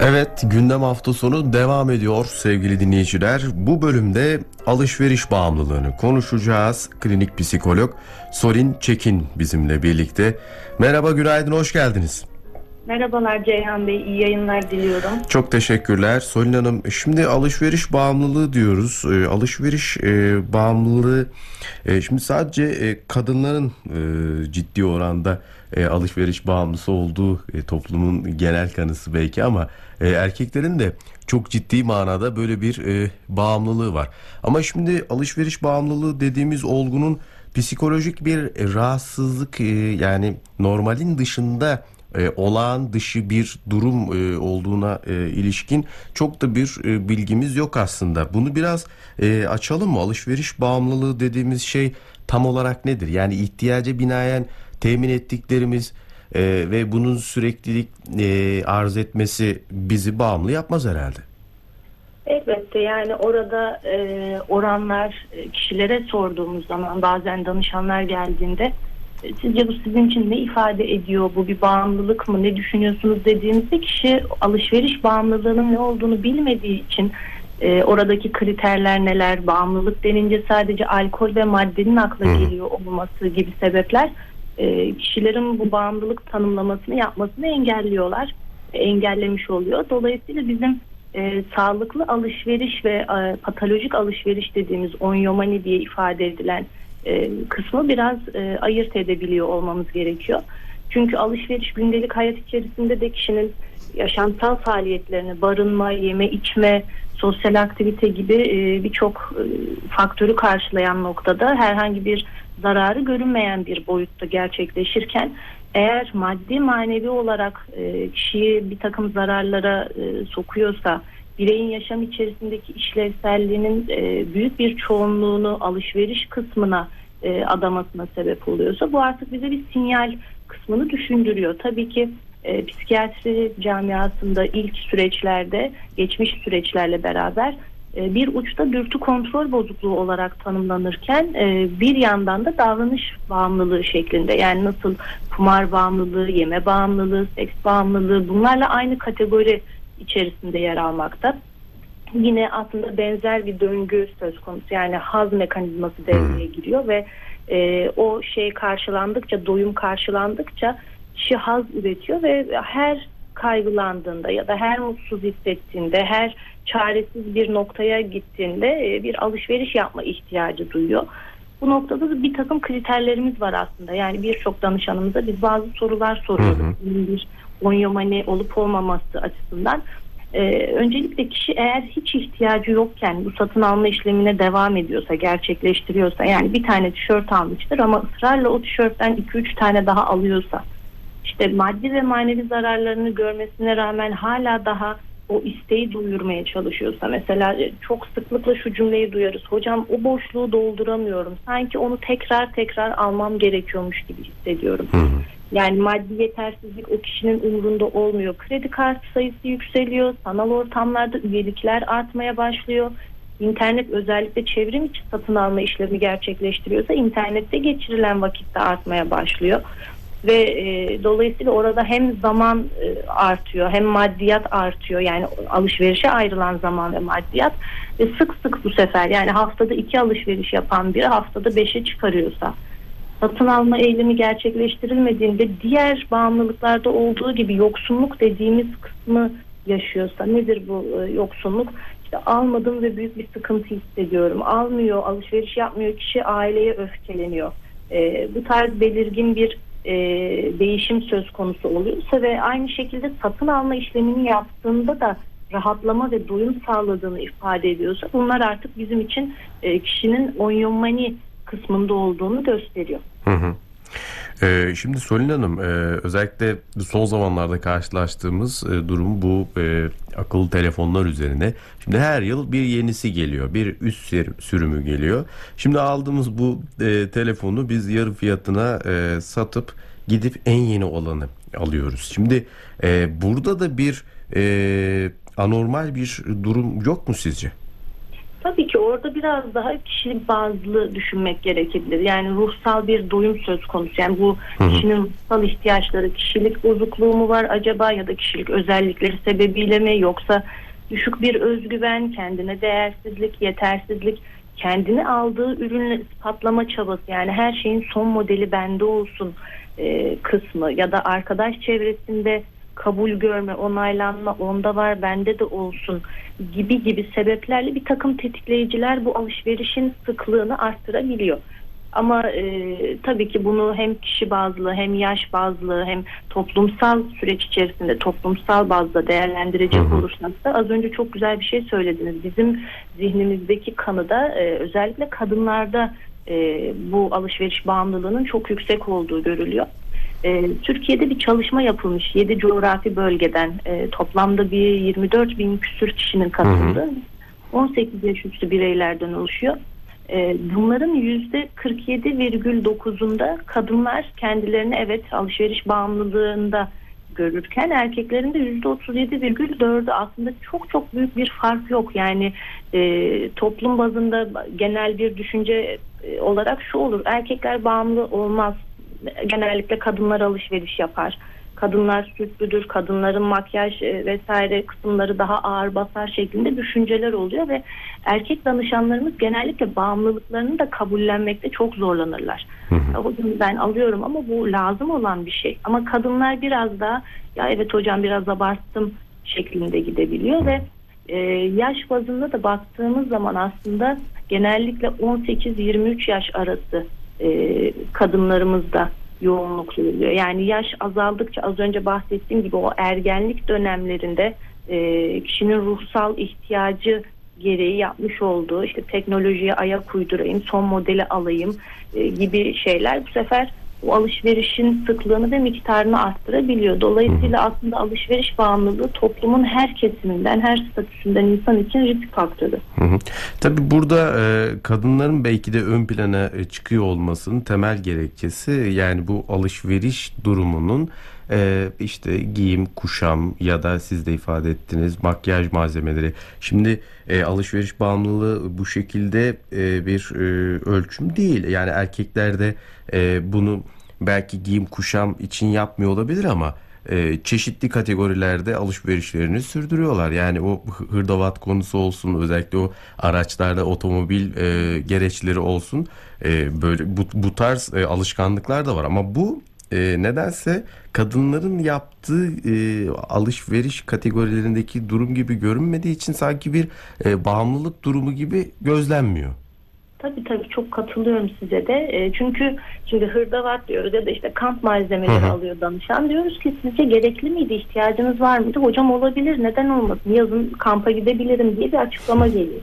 Evet gündem hafta sonu devam ediyor sevgili dinleyiciler. Bu bölümde alışveriş bağımlılığını konuşacağız. Klinik psikolog Sorin Çekin bizimle birlikte. Merhaba günaydın hoş geldiniz. Merhabalar Ceyhan Bey, iyi yayınlar diliyorum. Çok teşekkürler Solin Hanım. Şimdi alışveriş bağımlılığı diyoruz. E, alışveriş e, bağımlılığı e, şimdi sadece e, kadınların e, ciddi oranda e, alışveriş bağımlısı olduğu e, toplumun genel kanısı belki ama e, erkeklerin de çok ciddi manada böyle bir e, bağımlılığı var. Ama şimdi alışveriş bağımlılığı dediğimiz olgunun psikolojik bir e, rahatsızlık e, yani normalin dışında e, olağan dışı bir durum e, olduğuna e, ilişkin çok da bir e, bilgimiz yok aslında. Bunu biraz e, açalım mı? Alışveriş bağımlılığı dediğimiz şey tam olarak nedir? Yani ihtiyaca binaen temin ettiklerimiz e, ve bunun süreklilik e, arz etmesi bizi bağımlı yapmaz herhalde. Elbette yani orada e, oranlar e, kişilere sorduğumuz zaman bazen danışanlar geldiğinde e, sizce bu sizin için ne ifade ediyor? Bu bir bağımlılık mı? Ne düşünüyorsunuz? dediğimizde kişi alışveriş bağımlılığının ne olduğunu bilmediği için e, oradaki kriterler neler? Bağımlılık denince sadece alkol ve maddenin akla geliyor olması gibi sebepler e, kişilerin bu bağımlılık tanımlamasını yapmasını engelliyorlar e, engellemiş oluyor dolayısıyla bizim e, sağlıklı alışveriş ve e, patolojik alışveriş dediğimiz onyomani diye ifade edilen e, kısmı biraz e, ayırt edebiliyor olmamız gerekiyor. Çünkü alışveriş gündelik hayat içerisinde de kişinin yaşamsal faaliyetlerini barınma, yeme, içme, sosyal aktivite gibi e, birçok e, faktörü karşılayan noktada herhangi bir zararı görünmeyen bir boyutta gerçekleşirken eğer maddi manevi olarak e, kişiyi bir takım zararlara e, sokuyorsa bireyin yaşam içerisindeki işlevselliğinin e, büyük bir çoğunluğunu alışveriş kısmına e, adamasına sebep oluyorsa bu artık bize bir sinyal kısmını düşündürüyor. Tabii ki e, psikiyatri camiasında ilk süreçlerde geçmiş süreçlerle beraber bir uçta dürtü kontrol bozukluğu olarak tanımlanırken e, bir yandan da davranış bağımlılığı şeklinde. Yani nasıl kumar bağımlılığı, yeme bağımlılığı, seks bağımlılığı bunlarla aynı kategori içerisinde yer almakta. Yine aslında benzer bir döngü söz konusu. Yani haz mekanizması devreye giriyor ve e, o şey karşılandıkça doyum karşılandıkça kişi haz üretiyor ve her kaygılandığında ya da her mutsuz hissettiğinde her çaresiz bir noktaya gittiğinde e, bir alışveriş yapma ihtiyacı duyuyor. Bu noktada da bir takım kriterlerimiz var aslında. Yani birçok danışanımıza biz bazı sorular soruyoruz. Hı hı. Bir onyomani olup olmaması açısından. Ee, öncelikle kişi eğer hiç ihtiyacı yokken bu satın alma işlemine devam ediyorsa, gerçekleştiriyorsa yani bir tane tişört almıştır ama ısrarla o tişörtten 2-3 tane daha alıyorsa işte maddi ve manevi zararlarını görmesine rağmen hala daha o isteği duyurmaya çalışıyorsa mesela e, çok sıklıkla şu cümleyi duyarız hocam o boşluğu dolduramıyorum sanki onu tekrar tekrar almam gerekiyormuş gibi hissediyorum. Hı hı. Yani maddi yetersizlik o kişinin umurunda olmuyor. Kredi kartı sayısı yükseliyor. Sanal ortamlarda üyelikler artmaya başlıyor. İnternet özellikle çevrim içi satın alma işlemi gerçekleştiriyorsa internette geçirilen vakit de artmaya başlıyor ve e, dolayısıyla orada hem zaman e, artıyor hem maddiyat artıyor yani alışverişe ayrılan zaman ve maddiyat ve sık sık bu sefer yani haftada iki alışveriş yapan biri haftada beşe çıkarıyorsa satın alma eylemi gerçekleştirilmediğinde diğer bağımlılıklarda olduğu gibi yoksunluk dediğimiz kısmı yaşıyorsa nedir bu e, yoksunluk? İşte almadım ve büyük bir sıkıntı hissediyorum. Almıyor, alışveriş yapmıyor kişi aileye öfkeleniyor. E, bu tarz belirgin bir e, değişim söz konusu oluyorsa ve aynı şekilde satın alma işlemini yaptığında da rahatlama ve doyum sağladığını ifade ediyorsa bunlar artık bizim için e, kişinin onyomani kısmında olduğunu gösteriyor. Hı hı. Ee, şimdi Solin Hanım e, özellikle son zamanlarda karşılaştığımız e, durum bu e, akıllı telefonlar üzerine. Şimdi her yıl bir yenisi geliyor. Bir üst sürümü geliyor. Şimdi aldığımız bu telefonu biz yarı fiyatına satıp gidip en yeni olanı alıyoruz. Şimdi burada da bir anormal bir durum yok mu sizce? Tabii ki orada biraz daha kişi bazlı düşünmek gerekebilir. Yani ruhsal bir doyum söz konusu. Yani bu kişinin ruhsal ihtiyaçları, kişilik bozukluğu mu var acaba ya da kişilik özellikleri sebebiyle mi yoksa düşük bir özgüven, kendine değersizlik, yetersizlik, kendini aldığı ürünle ispatlama çabası yani her şeyin son modeli bende olsun e, kısmı ya da arkadaş çevresinde kabul görme, onaylanma onda var bende de olsun gibi gibi sebeplerle bir takım tetikleyiciler bu alışverişin sıklığını arttırabiliyor. Ama e, tabii ki bunu hem kişi bazlı hem yaş bazlı hem toplumsal süreç içerisinde toplumsal bazda değerlendirecek Hı hı. olursak da az önce çok güzel bir şey söylediniz. Bizim zihnimizdeki kanıda e, özellikle kadınlarda e, bu alışveriş bağımlılığının çok yüksek olduğu görülüyor. E, Türkiye'de bir çalışma yapılmış 7 coğrafi bölgeden. E, toplamda bir 24 bin küsür kişinin katıldığı 18 yaş üstü bireylerden oluşuyor. E, bunların yüzde 47,9'unda kadınlar kendilerini evet alışveriş bağımlılığında görürken erkeklerin de yüzde 37,4'ü aslında çok çok büyük bir fark yok. Yani e, toplum bazında genel bir düşünce e, olarak şu olur. Erkekler bağımlı olmaz genellikle kadınlar alışveriş yapar. Kadınlar süslüdür, kadınların makyaj e, vesaire kısımları daha ağır basar şeklinde düşünceler oluyor ve erkek danışanlarımız genellikle bağımlılıklarını da kabullenmekte çok zorlanırlar. Ya hocam ben alıyorum ama bu lazım olan bir şey. Ama kadınlar biraz daha ya evet hocam biraz abarttım şeklinde gidebiliyor ve e, yaş bazında da baktığımız zaman aslında genellikle 18-23 yaş arası e, kadınlarımızda yoğunluklu oluyor. Yani yaş azaldıkça az önce bahsettiğim gibi o ergenlik dönemlerinde e, kişinin ruhsal ihtiyacı gereği yapmış olduğu işte teknolojiye ayak uydurayım, son modeli alayım e, gibi şeyler bu sefer o alışverişin sıklığını ve miktarını arttırabiliyor. Dolayısıyla aslında alışveriş bağımlılığı toplumun her kesiminden, her statüsünden insan için risk faktörü. Hı. Tabii burada e, kadınların belki de ön plana e, çıkıyor olmasının temel gerekçesi yani bu alışveriş durumunun e, işte giyim, kuşam ya da siz de ifade ettiniz makyaj malzemeleri. Şimdi e, alışveriş bağımlılığı bu şekilde e, bir e, ölçüm değil. Yani erkekler de e, bunu belki giyim, kuşam için yapmıyor olabilir ama e, çeşitli kategorilerde alışverişlerini sürdürüyorlar. Yani o hı- hırdavat konusu olsun özellikle o araçlarda otomobil e, gereçleri olsun e, böyle bu, bu tarz e, alışkanlıklar da var ama bu e, nedense kadınların yaptığı e, alışveriş kategorilerindeki durum gibi görünmediği için sanki bir e, bağımlılık durumu gibi gözlenmiyor. Tabii tabii çok katılıyorum size de. E, çünkü şimdi hırdavat diyoruz ya da işte kamp malzemeleri Hı hı. alıyor danışan. Diyoruz ki sizce gerekli miydi, ihtiyacınız var mıydı? Hocam olabilir, neden olmasın? Yazın kampa gidebilirim diye bir açıklama geliyor.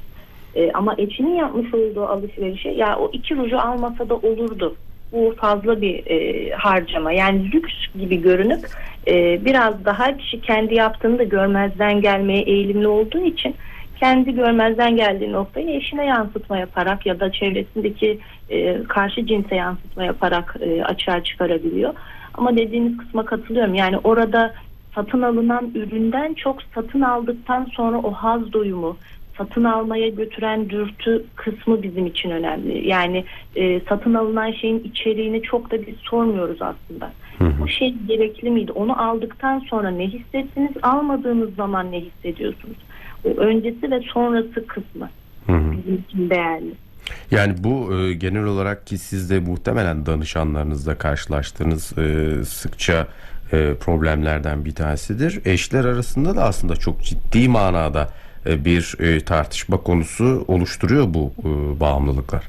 E, ama eşinin yapmış olduğu alışverişe ya o iki ruju almasa da olurdu. Bu fazla bir e, harcama. Yani lüks gibi görünüp e, biraz daha kişi kendi yaptığını da görmezden gelmeye eğilimli olduğu için kendi görmezden geldiği noktayı eşine yansıtma yaparak ya da çevresindeki e, karşı cinse yansıtma yaparak e, açığa çıkarabiliyor. Ama dediğiniz kısma katılıyorum. Yani orada satın alınan üründen çok satın aldıktan sonra o haz doyumu, satın almaya götüren dürtü kısmı bizim için önemli. Yani e, satın alınan şeyin içeriğini çok da biz sormuyoruz aslında. Bu şey gerekli miydi? Onu aldıktan sonra ne hissettiniz? Almadığınız zaman ne hissediyorsunuz? O öncesi ve sonrası kısmı bizim için değerli. Yani bu e, genel olarak ki siz de muhtemelen danışanlarınızla karşılaştığınız e, sıkça e, problemlerden bir tanesidir. Eşler arasında da aslında çok ciddi manada bir e, tartışma konusu oluşturuyor bu e, bağımlılıklar.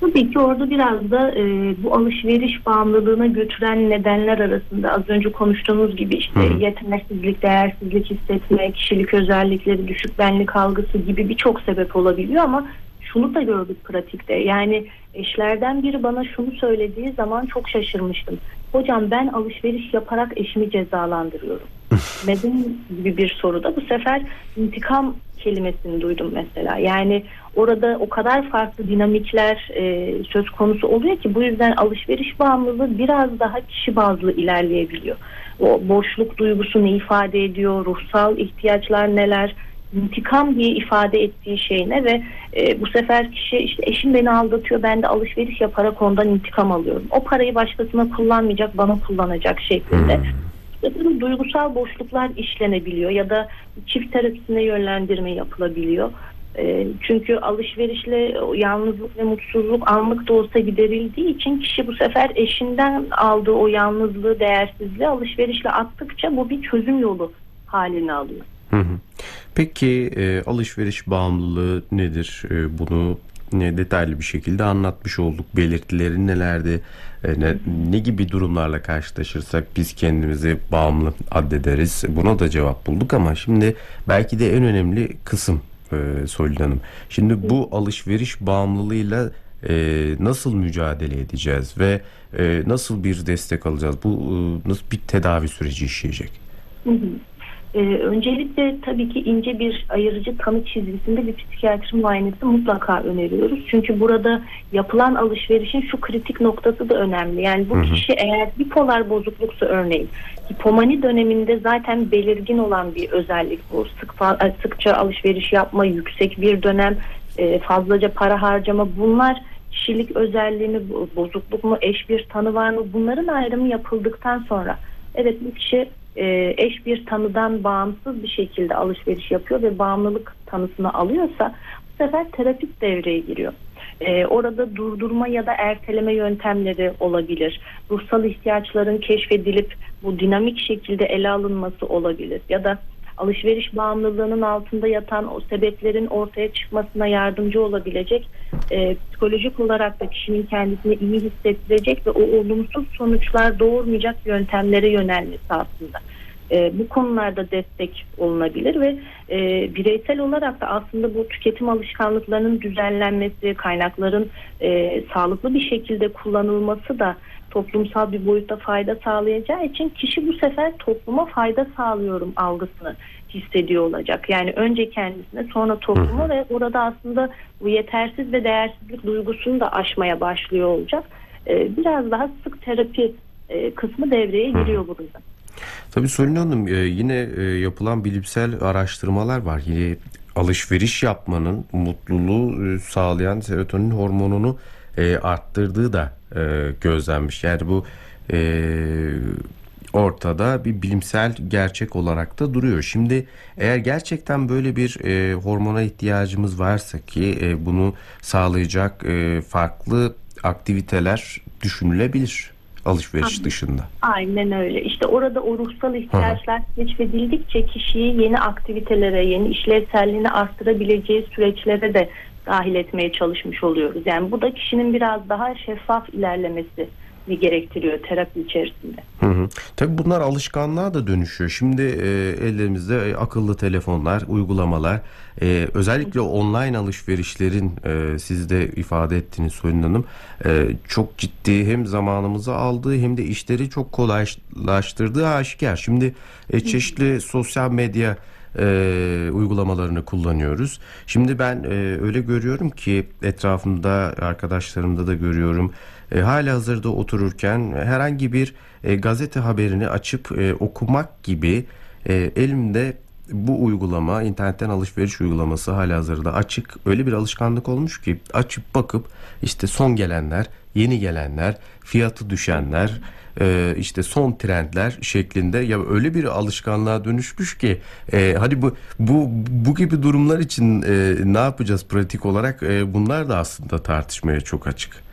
Tabii ki orada biraz da e, bu alışveriş bağımlılığına götüren nedenler arasında az önce konuştuğumuz gibi işte Hı yetersizlik, değersizlik hissetme, kişilik özellikleri, düşük benlik algısı gibi birçok sebep olabiliyor ama şunu da gördük pratikte. Yani eşlerden biri bana şunu söylediği zaman çok şaşırmıştım. Hocam ben alışveriş yaparak eşimi cezalandırıyorum. Neden gibi bir soruda bu sefer intikam kelimesini duydum mesela. Yani orada o kadar farklı dinamikler e, söz konusu oluyor ki bu yüzden alışveriş bağımlılığı biraz daha kişi bazlı ilerleyebiliyor. O boşluk duygusu ne ifade ediyor, ruhsal ihtiyaçlar neler, intikam diye ifade ettiği şeyine ve e, bu sefer kişi işte eşim beni aldatıyor ben de alışveriş yaparak ondan intikam alıyorum. O parayı başkasına kullanmayacak bana kullanacak şeklinde. Hmm. Böyle duygusal boşluklar işlenebiliyor ya da çift terapisine yönlendirme yapılabiliyor. E, çünkü alışverişle yalnızlık ve mutsuzluk anlık da olsa giderildiği için kişi bu sefer eşinden aldığı o yalnızlığı, değersizliği alışverişle attıkça bu bir çözüm yolu halini alıyor. Hı hı. Peki e, alışveriş bağımlılığı nedir? E, bunu detaylı bir şekilde anlatmış olduk. Belirtileri nelerdi? E, ne, ne gibi durumlarla karşılaşırsak biz kendimizi bağımlı addederiz. Buna da cevap bulduk ama şimdi belki de en önemli kısım e, Soylin Hanım. Şimdi bu alışveriş bağımlılığıyla e, nasıl mücadele edeceğiz ve e, nasıl bir destek alacağız? Bu e, nasıl bir tedavi süreci işleyecek? Hı hı. Ee, öncelikle tabii ki ince bir ayırıcı tanı çizgisinde bir psikiyatri muayenesi mutlaka öneriyoruz. Çünkü burada yapılan alışverişin şu kritik noktası da önemli. Yani bu Hı hı. kişi eğer bipolar bozukluksa örneğin hipomani döneminde zaten belirgin olan bir özellik bu. Sık, fa- sıkça alışveriş yapma, yüksek bir dönem, e, fazlaca para harcama bunlar kişilik özelliği mi, bo- bozukluk mu, eş bir tanı var mı bunların ayrımı yapıldıktan sonra evet bu kişi e, eş bir tanıdan bağımsız bir şekilde alışveriş yapıyor ve bağımlılık tanısını alıyorsa bu sefer terapist devreye giriyor. E, orada durdurma ya da erteleme yöntemleri olabilir. Ruhsal ihtiyaçların keşfedilip bu dinamik şekilde ele alınması olabilir. Ya da alışveriş bağımlılığının altında yatan o sebeplerin ortaya çıkmasına yardımcı olabilecek e, psikolojik olarak da kişinin kendisini iyi hissettirecek ve o olumsuz sonuçlar doğurmayacak yöntemlere yönelmesi aslında. E, bu konularda destek olunabilir ve e, bireysel olarak da aslında bu tüketim alışkanlıklarının düzenlenmesi, kaynakların e, sağlıklı bir şekilde kullanılması da toplumsal bir boyutta fayda sağlayacağı için kişi bu sefer topluma fayda sağlıyorum algısını hissediyor olacak. Yani önce kendisine sonra topluma ve orada aslında bu yetersiz ve değersizlik duygusunu da aşmaya başlıyor olacak. Ee, biraz daha sık terapi e, kısmı devreye giriyor burada. Tabii Solin Hanım e, yine e, yapılan bilimsel araştırmalar var. Yine alışveriş yapmanın mutluluğu e, sağlayan serotonin hormonunu e, arttırdığı da e, gözlenmiş. Yani bu e, ortada bir bilimsel gerçek olarak da duruyor. Şimdi eğer gerçekten böyle bir e, hormona ihtiyacımız varsa ki e, bunu sağlayacak e, farklı aktiviteler düşünülebilir alışveriş dışında. Aynen öyle. İşte orada o ruhsal ihtiyaçlar keşfedildikçe kişiyi yeni aktivitelere, yeni işlevselliğini arttırabileceği süreçlere de dahil etmeye çalışmış oluyoruz. Yani bu da kişinin biraz daha şeffaf ilerlemesi gerektiriyor terapi içerisinde. Hı hı. Tabii bunlar alışkanlığa da dönüşüyor. Şimdi e, ellerimizde e, akıllı telefonlar, uygulamalar, e, özellikle online alışverişlerin e, siz de ifade ettiğiniz Soyun Hanım e, çok ciddi hem zamanımızı aldığı hem de işleri çok kolaylaştırdığı aşikar. Şimdi e, çeşitli sosyal medya e, uygulamalarını kullanıyoruz. Şimdi ben e, öyle görüyorum ki etrafımda arkadaşlarımda da görüyorum. E, hala hazırda otururken herhangi bir e, gazete haberini açıp e, okumak gibi e, elimde bu uygulama internetten alışveriş uygulaması hala hazırda açık öyle bir alışkanlık olmuş ki açıp bakıp işte son gelenler yeni gelenler fiyatı düşenler e, işte son trendler şeklinde ya öyle bir alışkanlığa dönüşmüş ki e, hadi bu bu bu gibi durumlar için e, ne yapacağız pratik olarak E, bunlar da aslında tartışmaya çok açık.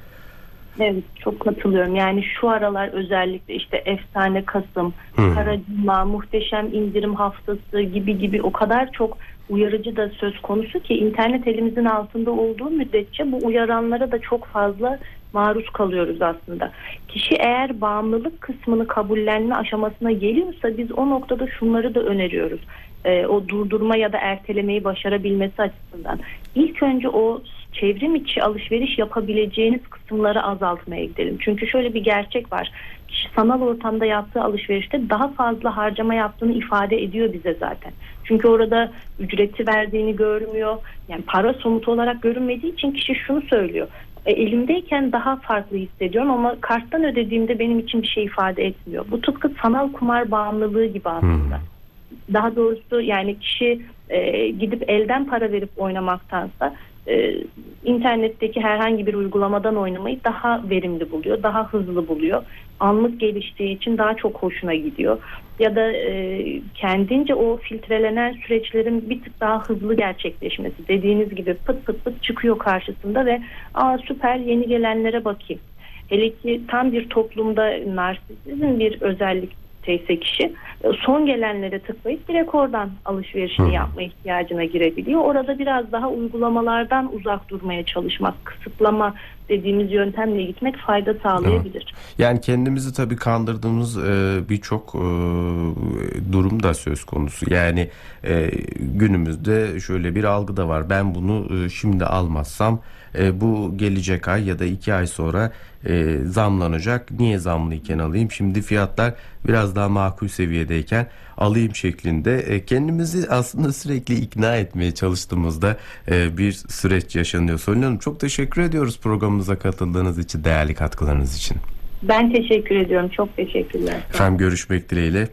Evet çok katılıyorum. Yani şu aralar özellikle işte efsane Kasım, Hı. Kara Cuma, muhteşem indirim haftası gibi gibi o kadar çok uyarıcı da söz konusu ki internet elimizin altında olduğu müddetçe bu uyaranlara da çok fazla maruz kalıyoruz aslında. Kişi eğer bağımlılık kısmını kabullenme aşamasına geliyorsa biz o noktada şunları da öneriyoruz. Ee, o durdurma ya da ertelemeyi başarabilmesi açısından. İlk önce o çevrim içi alışveriş yapabileceğiniz kısımları azaltmaya gidelim. Çünkü şöyle bir gerçek var. Kişi sanal ortamda yaptığı alışverişte daha fazla harcama yaptığını ifade ediyor bize zaten. Çünkü orada ücreti verdiğini görmüyor. Yani para somut olarak görünmediği için kişi şunu söylüyor. E, elimdeyken daha farklı hissediyorum ama karttan ödediğimde benim için bir şey ifade etmiyor. Bu tıpkı sanal kumar bağımlılığı gibi aslında. daha doğrusu yani kişi e, gidip elden para verip oynamaktansa e, internetteki herhangi bir uygulamadan oynamayı daha verimli buluyor, daha hızlı buluyor. Anlık geliştiği için daha çok hoşuna gidiyor. Ya da e, kendince o filtrelenen süreçlerin bir tık daha hızlı gerçekleşmesi. Dediğiniz gibi pıt pıt pıt çıkıyor karşısında ve aa süper yeni gelenlere bakayım. Hele ki tam bir toplumda narsisizm bir özellik ise kişi e, son gelenlere tıklayıp direkt oradan alışverişini Hı. yapma ihtiyacına girebiliyor. Orada biraz daha uygulamalardan uzak durmaya çalışmak, kısıtlama dediğimiz yöntemle gitmek fayda sağlayabilir. Yani kendimizi tabii kandırdığımız e, birçok e, durum da söz konusu. Yani e, günümüzde şöyle bir algı da var. Ben bunu e, şimdi almazsam e, bu gelecek ay ya da iki ay sonra e, zamlanacak. Niye zamlıyken alayım? Şimdi fiyatlar biraz daha makul seviyedeyken alayım şeklinde e, kendimizi aslında sürekli ikna etmeye çalıştığımızda e, bir süreç yaşanıyor. Sonya Hanım çok teşekkür ediyoruz programımıza katıldığınız için, değerli katkılarınız için. Ben teşekkür ediyorum. Çok teşekkürler. Efendim görüşmek dileğiyle.